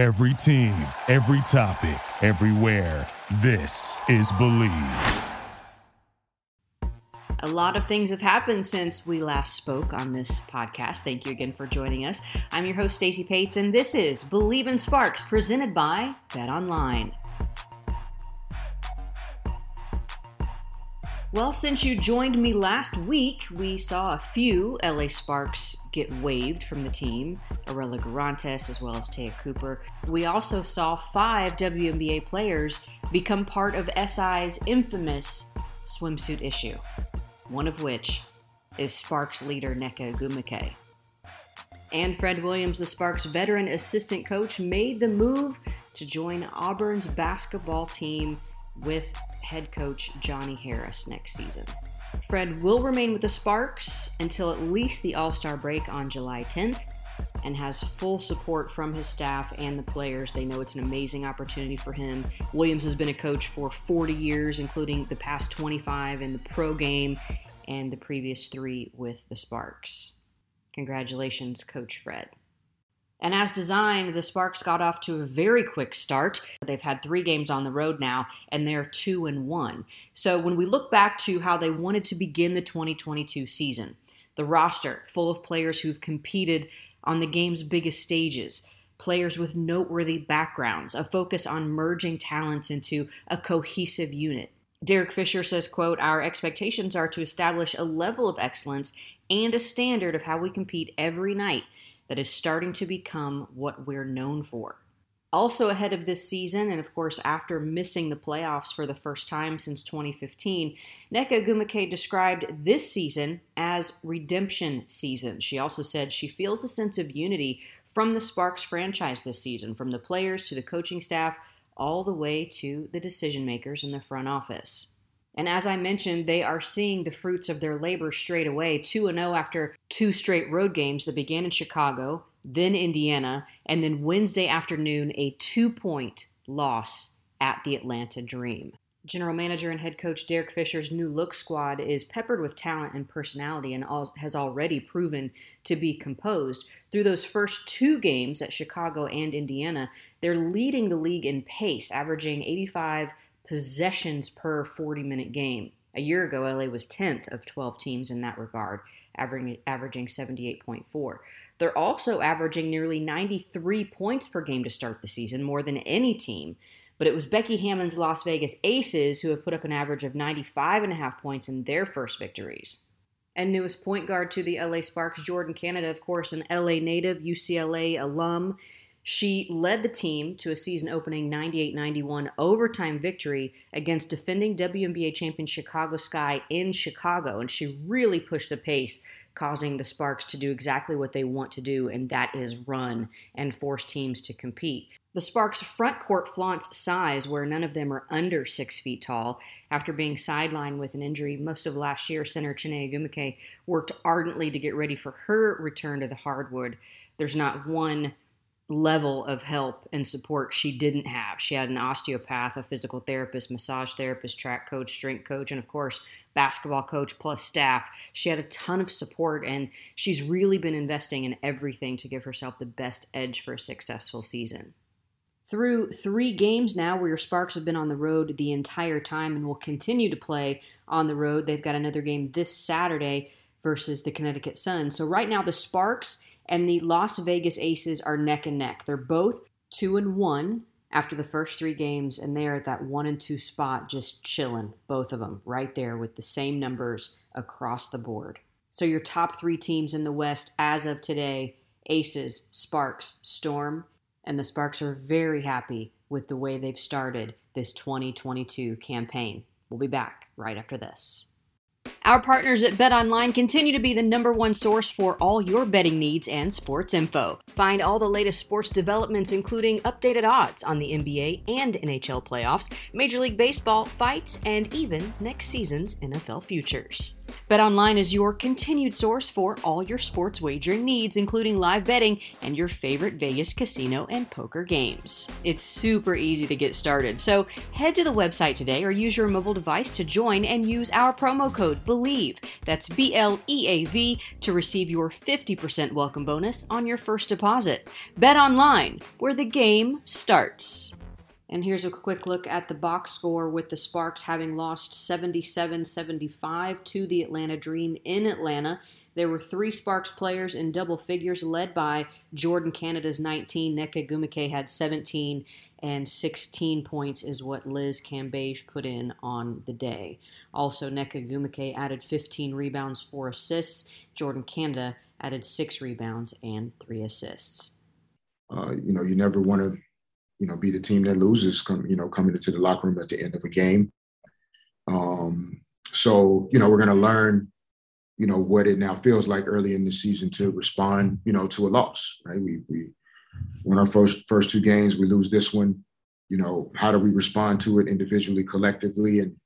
Every team, every topic, everywhere. This is Bleav. A lot of things have happened since we last spoke on this podcast. Thank you again for joining us. I'm your host, Stacey Pates, and this is Bleav in Sparks, presented by Bet Online. Well, since you joined me last week, we saw a few LA Sparks get waived from the team Arella Guirantes as well as Te'a Cooper. We also saw five WNBA players become part of SI's infamous swimsuit issue one of which is Sparks leader Nneka Ogwumike. And Fred Williams, the Sparks veteran assistant coach, made the move to join Auburn's basketball team with head coach Johnnie Harris next season. Fred will remain with the Sparks until at least the All Star break on July 10th and has full support from his staff and the players. They know it's an amazing opportunity for him. Williams has been a coach for 40 years, including the past 25 in the pro game and the previous three with the Sparks. Congratulations, Coach Fred. And as designed, the Sparks got off to a very quick start. They've had three games on the road now, and they're two and one. So when we look back to how they wanted to begin the 2022 season, the roster full of players who've competed on the game's biggest stages, players with noteworthy backgrounds, a focus on merging talents into a cohesive unit. Derek Fisher says, quote, Our expectations are to establish a level of excellence and a standard of how we compete every night that is starting to become what we're known for. Also ahead of this season, and of course after missing the playoffs for the first time since 2015, Nneka Ogwumike described this season as redemption season. She also said she feels a sense of unity from the Sparks franchise this season, from the players to the coaching staff, all the way to the decision makers in the front office. And as I mentioned, they are seeing the fruits of their labor straight away 2 0 after two straight road games that began in Chicago then Indiana, and then Wednesday afternoon, a two point loss at the Atlanta Dream. General manager and head coach Derek Fisher's new look squad is peppered with talent and personality and has already proven to be composed. Through those first two games at Chicago and Indiana, they're leading the league in pace, averaging 85 possessions per 40 minute game. A year ago, LA was 10th of 12 teams in that regard, averaging, averaging 78.4. They're also averaging nearly 93 points per game to start the season, more than any team. But it was Becky Hammon's Las Vegas Aces who have put up an average of 95.5 points in their first victories. And newest point guard to the LA Sparks, Jordan Canada, of course, an LA native, UCLA alum. She led the team to a season opening 98 91 overtime victory against defending WNBA champion Chicago Sky in Chicago, and she really pushed the pace causing the Sparks to do exactly what they want to do, and that is run and force teams to compete. The Sparks' front court flaunts size, where none of them are under six feet tall. After being sidelined with an injury most of last year, center Chiney Ogwumike worked ardently to get ready for her return to the hardwood. There's not one level of help and support she didn't have. She had an osteopath, a physical therapist, massage therapist, track coach, strength coach, and of course, basketball coach plus staff. She had a ton of support and she's really been investing in everything to give herself the best edge for a successful season. Through three games now, where your Sparks have been on the road the entire time and will continue to play on the road, they've got another game this Saturday versus the Connecticut Sun. So, right now, the Sparks and the Las Vegas Aces are neck and neck. They're both two and one after the first three games, and they're at that one and two spot, just chilling, both of them right there with the same numbers across the board. So, your top three teams in the West as of today Aces, Sparks, Storm, and the Sparks are very happy with the way they've started this 2022 campaign. We'll be back right after this. Our partners at Bet Online continue to be the number one source for all your betting needs and sports info. Find all the latest sports developments, including updated odds on the NBA and NHL playoffs, Major League Baseball, fights, and even next season's NFL futures. BetOnline is your continued source for all your sports wagering needs, including live betting and your favorite Vegas casino and poker games. It's super easy to get started, so head to the website today or use your mobile device to join and use our promo code BLEAV, that's B L E A V, to receive your 50% welcome bonus on your first deposit. BetOnline, where the game starts. And here's a quick look at the box score with the Sparks having lost 77 75 to the Atlanta Dream in Atlanta. There were three Sparks players in double figures, led by Jordan Canada's 19. Nneka Ogwumike had 17, and 16 points is what Liz Cambage put in on the day. Also, Nneka Ogwumike added 15 rebounds, 4 assists. Jordan Canada added 6 rebounds and 3 assists. Uh, you know, you never want to you know, be the team that loses, come, you know, coming into the locker room at the end of a game. Um, so, you know, we're going to learn, you know, what it now feels like early in the season to respond, you know, to a loss, right? We, we won our first, first two games, we lose this one, you know, how do we respond to it individually, collectively? And,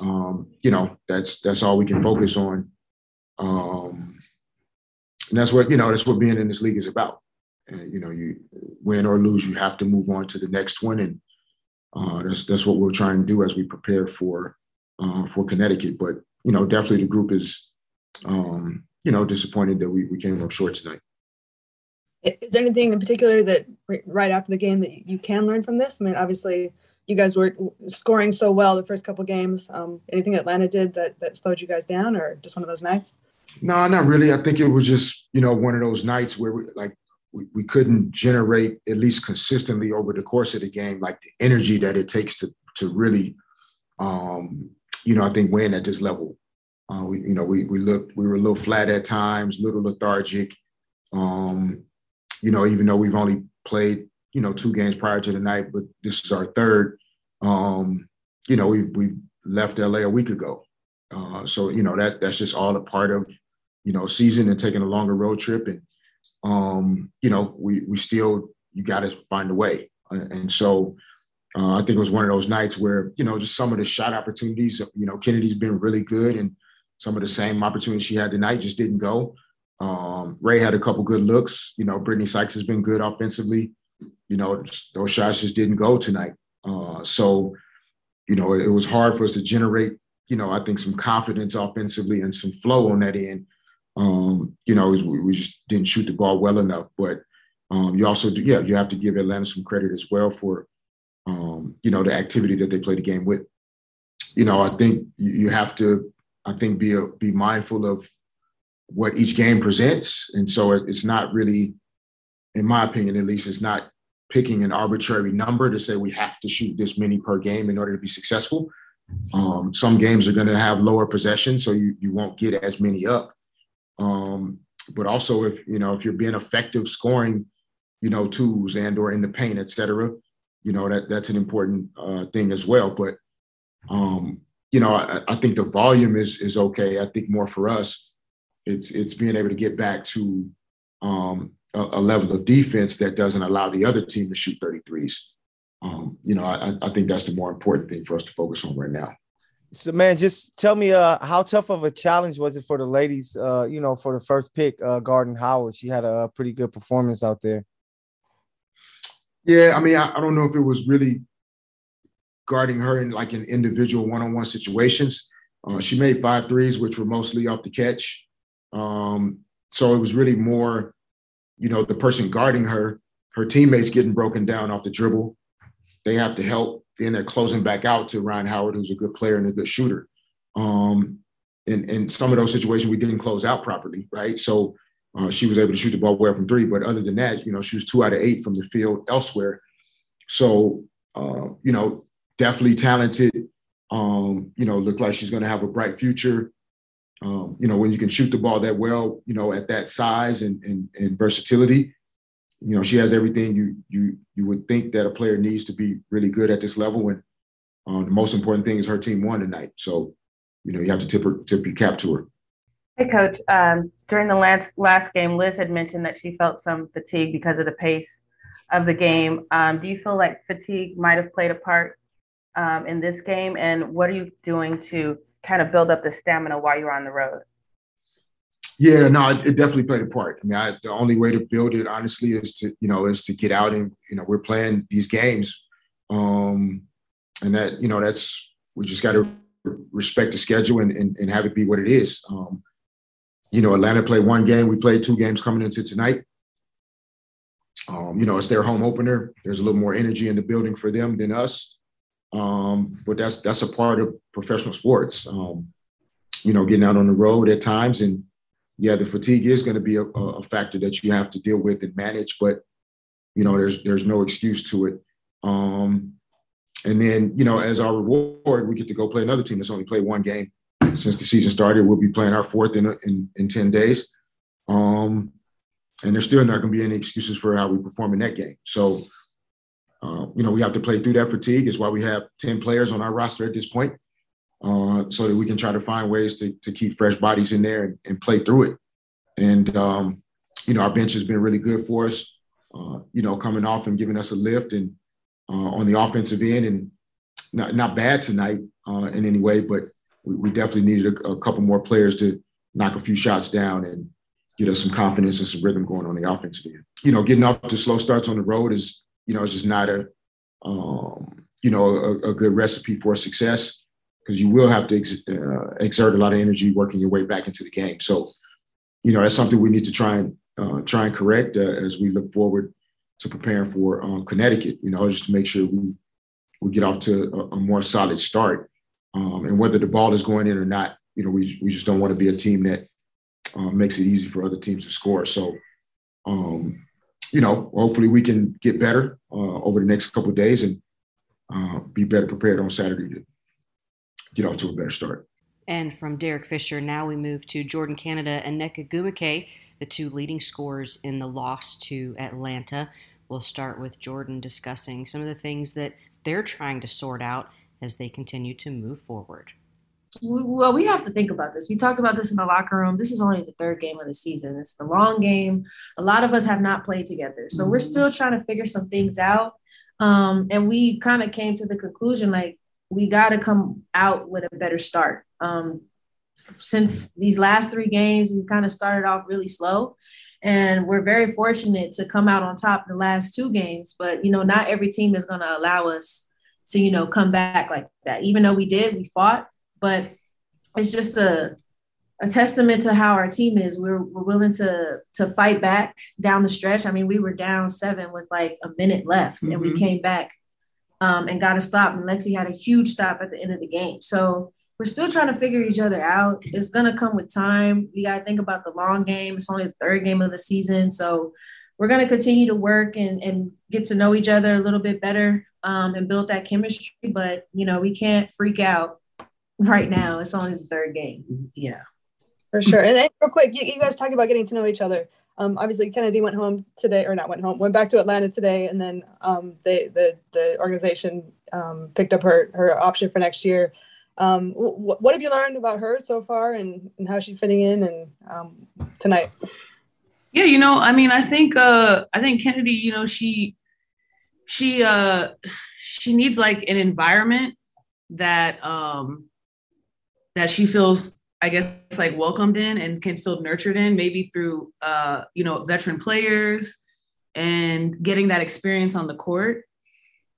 um, you know, that's, that's all we can focus on. Um, and that's what, you know, that's what being in this league is about. And, you know, you win or lose, you have to move on to the next one, and uh, that's that's what we'll try and do as we prepare for uh, for Connecticut. But you know, definitely the group is, um, you know, disappointed that we, we came up short tonight. Is there anything in particular that right after the game that you can learn from this? I mean, obviously, you guys were scoring so well the first couple games. Um, anything Atlanta did that that slowed you guys down, or just one of those nights? No, not really. I think it was just you know one of those nights where we like we, we couldn't generate at least consistently over the course of the game like the energy that it takes to to really um, you know I think win at this level. Uh, we you know we we looked we were a little flat at times, a little lethargic. Um, you know even though we've only played you know two games prior to the night, but this is our third. Um, you know we we left LA a week ago, uh, so you know that that's just all a part of you know season and taking a longer road trip and um, you know, we we still you got to find a way. And so uh, I think it was one of those nights where you know just some of the shot opportunities. You know, Chennedy's been really good, and some of the same opportunities she had tonight just didn't go. Um, Rae had a couple good looks. You know, Brittany Sykes has been good offensively. You know, those shots just didn't go tonight. Uh, so, you know, it was hard for us to generate. You know, I think some confidence offensively and some flow on that end um, you know, we, we, just didn't shoot the ball well enough. But um, you also do, yeah, you have to give Atlanta some credit as well for, um, you know, the activity that they play the game with. You know, I think you have to, I think, be a, be mindful of what each game presents, and so it's not really, in my opinion, at least, it's not picking an arbitrary number to say we have to shoot this many per game in order to be successful. Um, some games are going to have lower possession, so you you won't get as many up. Um, but also if you know if you're being effective scoring, you know, tools and or in the paint, et cetera, you know that that's an important uh, thing as well. But um, you know, I, I think the volume is is okay. I think more for us, it's it's being able to get back to um, a, a, level of defense that doesn't allow the other team to shoot 33s. Um, you know, I, I think that's the more important thing for us to focus on right now. So man, just tell me uh how tough of a challenge was it for the ladies uh you know for the first pick uh Gardner Howard. She had a pretty good performance out there. Yeah, I mean I, I don't know if it was really guarding her in like in individual one-on-one situations. Uh, she made five threes, which were mostly off the catch. Um, so it was really more, you know, the person guarding her, her teammates getting broken down off the dribble. They have to help then they're closing back out to Rhyne Howard, who's a good player and a good shooter. Um, in, in some of those situations, we didn't close out properly, right? So uh, she was able to shoot the ball well from three. But other than that, you know, she was two out of eight from the field elsewhere. So, uh, you know, definitely talented. Um, you know, looked like she's going to have a bright future. Um, you know, when you can shoot the ball that well, you know, at that size and, and, and versatility, you know, she has everything you you you would think that a player needs to be really good at this level. And um, the most important thing is her team won tonight. So, you know, you have to tip her tip your cap to her. Hey, coach. Um, during the last last game, Liz had mentioned that she felt some fatigue because of the pace of the game. Um, do you feel like fatigue might have played a part um, in this game? And what are you doing to kind of build up the stamina while you're on the road? Yeah, no, it, definitely played a part. I mean, I, the only way to build it, honestly, is to you know is to get out and you know we're playing these games, um, and that you know that's we just got to respect the schedule and, and, and have it be what it is. Um, you know, Atlanta played one game. We played two games coming into tonight. Um, you know, it's their home opener. There's a little more energy in the building for them than us. Um, but that's that's a part of professional sports. Um, you know, getting out on the road at times, and yeah, the fatigue is going to be a, a, factor that you have to deal with and manage. But you know, there's there's no excuse to it. Um, and then you know, as our reward, we get to go play another team that's only played one game since the season started. We'll be playing our fourth in in, in ten days. Um, and there's still not going to be any excuses for how we perform in that game. So, uh, you know, we have to play through that fatigue. Is why we have ten players on our roster at this point, uh, so that we can try to find ways to to keep fresh bodies in there and, and play through it. And um, you know, our bench has been really good for us. Uh, you know, coming off and giving us a lift and uh, on the offensive end, and not not bad tonight uh, in any way, but we, we definitely needed a, a couple more players to knock a few shots down and get us some confidence and some rhythm going on the offensive end. You know, getting off to slow starts on the road is, you know, it's just not a, um, you know, a, a, good recipe for success because you will have to ex- uh, exert a lot of energy working your way back into the game. So, you know, that's something we need to try and uh, try and correct uh, as we look forward to preparing for um, Connecticut. You know, just to make sure we we get off to a, a more solid start. Um, and whether the ball is going in or not, you know, we we just don't want to be a team that uh, makes it easy for other teams to score. So, um, you know, hopefully we can get better uh, over the next couple days and uh, be better prepared on Saturday to get off to a better start. And from Derek Fisher, now we move to Jordan Canada and Nneka Ogwumike, the two leading scorers in the loss to Atlanta. We'll start with Jordan discussing some of the things that they're trying to sort out as they continue to move forward well, we have to think about this. We talked about this in the locker room. This is only the third game of the season. It's the long game. A lot of us have not played together. So we're still trying to figure some things out. Um, and we kind of came to the conclusion like we got to come out with a better start. Um, since these last three games, we kind of started off really slow. And we're very fortunate to come out on top the last two games. But, you know, not every team is going to allow us to, you know, come back like that. Even though we did, we fought but it's just a a testament to how our team is. We're we're willing to to fight back down the stretch. I mean, we were down seven with like a minute left, mm-hmm. and we mm-hmm. came back um, and got a stop. And Lexi had a huge stop at the end of the game. So we're still trying to figure each other out. It's gonna come with time. We gotta think about the long game. It's only the third game of the season, so we're gonna continue to work and and get to know each other a little bit better um, and build that chemistry. But you know, we can't freak out right now. It's only the third game. Yeah. For sure. And then real quick, you, you guys talk about getting to know each other. Um, obviously Chennedy went home today or not went home, went back to Atlanta today. And then um, they, the, the organization um, picked up her, her option for next year. Um, wh- what have you learned about her so far and, and how she's fitting in and um, tonight? Yeah, you know, I mean, I think, uh, I think Chennedy, you know, she, she, uh, she needs like an environment that, um, that she feels I guess like welcomed in and can feel nurtured in, maybe through uh, you know veteran players and getting that experience on the court.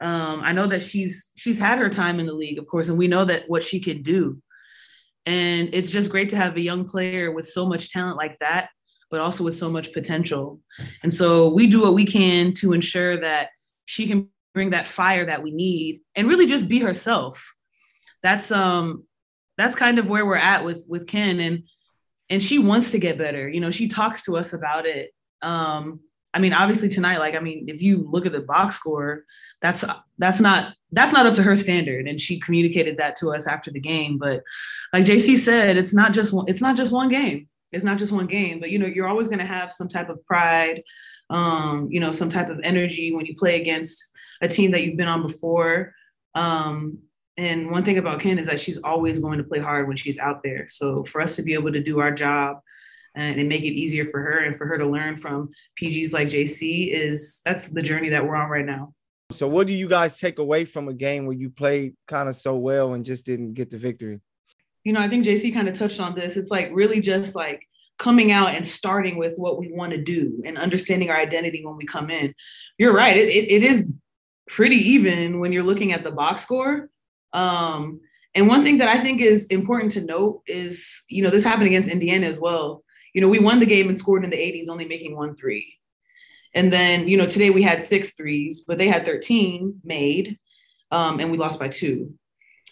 Um, I know that she's she's had her time in the league, of course, and we know that what she can do. And it's just great to have a young player with so much talent like that, but also with so much potential. And so we do what we can to ensure that she can bring that fire that we need and really just be herself. That's um that's kind of where we're at with with Ken and and she wants to get better. You know, she talks to us about it. Um, I mean, obviously tonight, like, I mean, if you look at the box score, that's that's not that's not up to her standard. And she communicated that to us after the game. But like JC said, it's not just one, it's not just one game. It's not just one game, but you know, you're always gonna have some type of pride, um, you know, some type of energy when you play against a team that you've been on before. Um, and one thing about Ken is that she's always going to play hard when she's out there. So for us to be able to do our job and, and make it easier for her and for her to learn from PGs like JC is that's the journey that we're on right now. So what do you guys take away from a game where you played kind of so well and just didn't get the victory? you know, I think JC kind of touched on this. It's like really just like coming out and starting with what we want to do and understanding our identity when we come in. You're right. It, it, it is pretty even when you're looking at the box score. Um, and one thing that I think is important to note is, you know, this happened against Indiana as well. You know, we won the game and scored in the 80s, only making one three. And then, you know, today we had six threes, but they had 13 made, um, and we lost by two.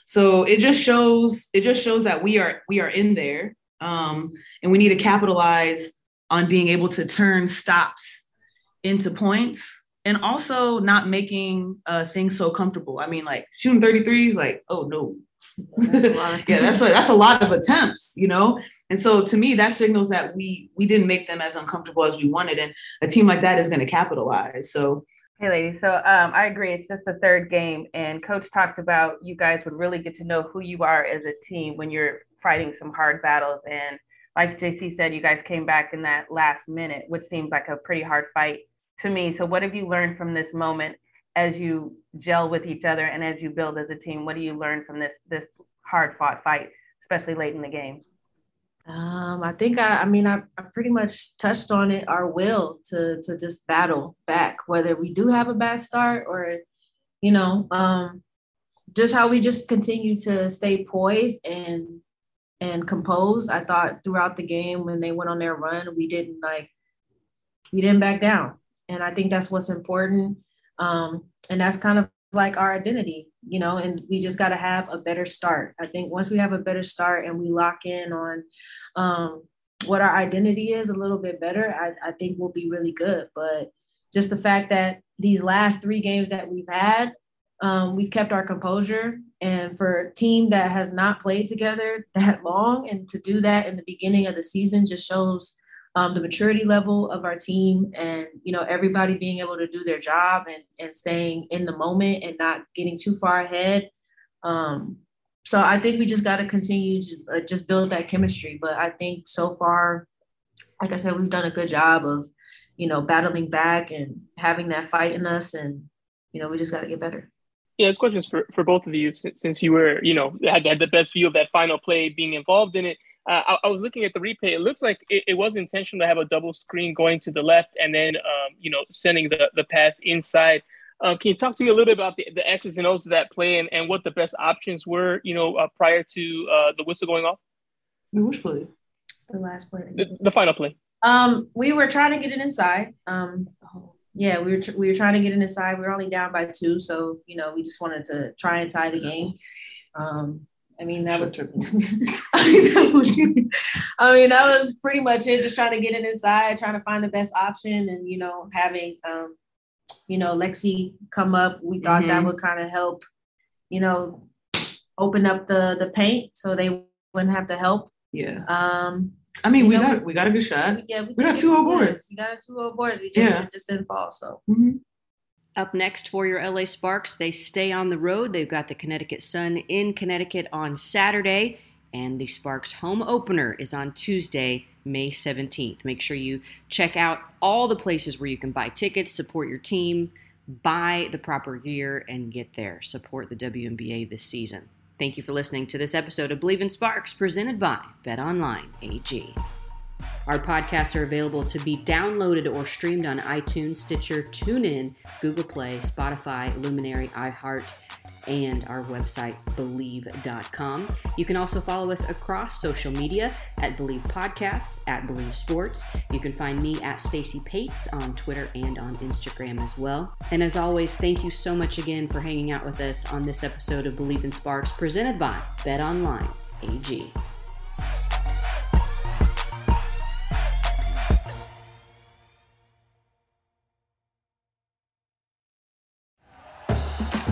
So it just shows it just shows that we are we are in there, um, and we need to capitalize on being able to turn stops into points and also not making uh, things so comfortable. I mean, like shooting 33s, like, oh no. That's yeah, that's a, that's a lot of attempts, you know. And so to me, that signals that we we didn't make them as uncomfortable as we wanted, and a team like that is going to capitalize. So Hey, ladies. So um, I agree. It's just the third game, and Coach talked about you guys would really get to know who you are as a team when you're fighting some hard battles. And like JC said, you guys came back in that last minute, which seems like a pretty hard fight to me. So what have you learned from this moment as you gel with each other and as you build as a team? What do you learn from this this hard fought fight, especially late in the game? Um, I think I, I mean, I, I pretty much touched on it. Our will to to just battle back, whether we do have a bad start or, you know, um, just how we just continue to stay poised and and composed. I thought throughout the game when they went on their run, we didn't like we didn't back down, and I think that's what's important. Um, and that's kind of like our identity, you know, and we just got to have a better start. I think once we have a better start and we lock in on um, what our identity is a little bit better, I, I think we'll be really good. But just the fact that these last three games that we've had, um, we've kept our composure. And for a team that has not played together that long, and to do that in the beginning of the season just shows um, the maturity level of our team and you know everybody being able to do their job and, and staying in the moment and not getting too far ahead. Um, so i think we just got to continue to uh, just build that chemistry. But i think so far like i said we've done a good job of you know battling back and having that fight in us. And you know we just got to get better. Yeah, this question is for, for both of you since, since you were, you know, had, had the best view of that final play being involved in it. Uh, I, I, was looking at the replay. It looks like it, it, was intentional to have a double screen going to the left and then, um, you know, sending the, the pass inside. Uh, can you talk to me a little bit about the, the X's and O's of that play and, and what the best options were, you know, uh, prior to uh, the whistle going off? Which play? The last play. The, the, final play. Um, we were trying to get it inside. Um, yeah, we were tr- we were trying to get it inside. We were only down by two, so you know we just wanted to try and tie the game. Um, I mean, that was, I mean, that was, pretty much it. Just trying to get it inside, trying to find the best option, and you know, having, um, you know, Lexi come up. We thought mm-hmm. that would kind of help, you know, open up the the paint so they wouldn't have to help. Yeah. Um, I mean, we know, got we got a good shot. Yeah, we, we got two old boards. We got two old boards. We just yeah. it just didn't fall. So. Mm-hmm. Up next for your LA Sparks, they stay on the road. They've got the Connecticut Sun in Connecticut on Saturday, and the Sparks home opener is on Tuesday, May 17th. Make sure you check out all the places where you can buy tickets, support your team, buy the proper gear, and get there. Support the WNBA this season. Thank you for listening to this episode of Bleav in Sparks presented by Bet Online AG. Our podcasts are available to be downloaded or streamed on iTunes, Stitcher, TuneIn, Google Play, Spotify, Luminary, iHeart, and our website, Bleav.com. You can also follow us across social media at Bleav Podcasts, at Bleav Sports. You can find me at Stacy Pates on Twitter and on Instagram as well. And as always, thank you so much again for hanging out with us on this episode of Bleav in Sparks presented by Bet Online AG.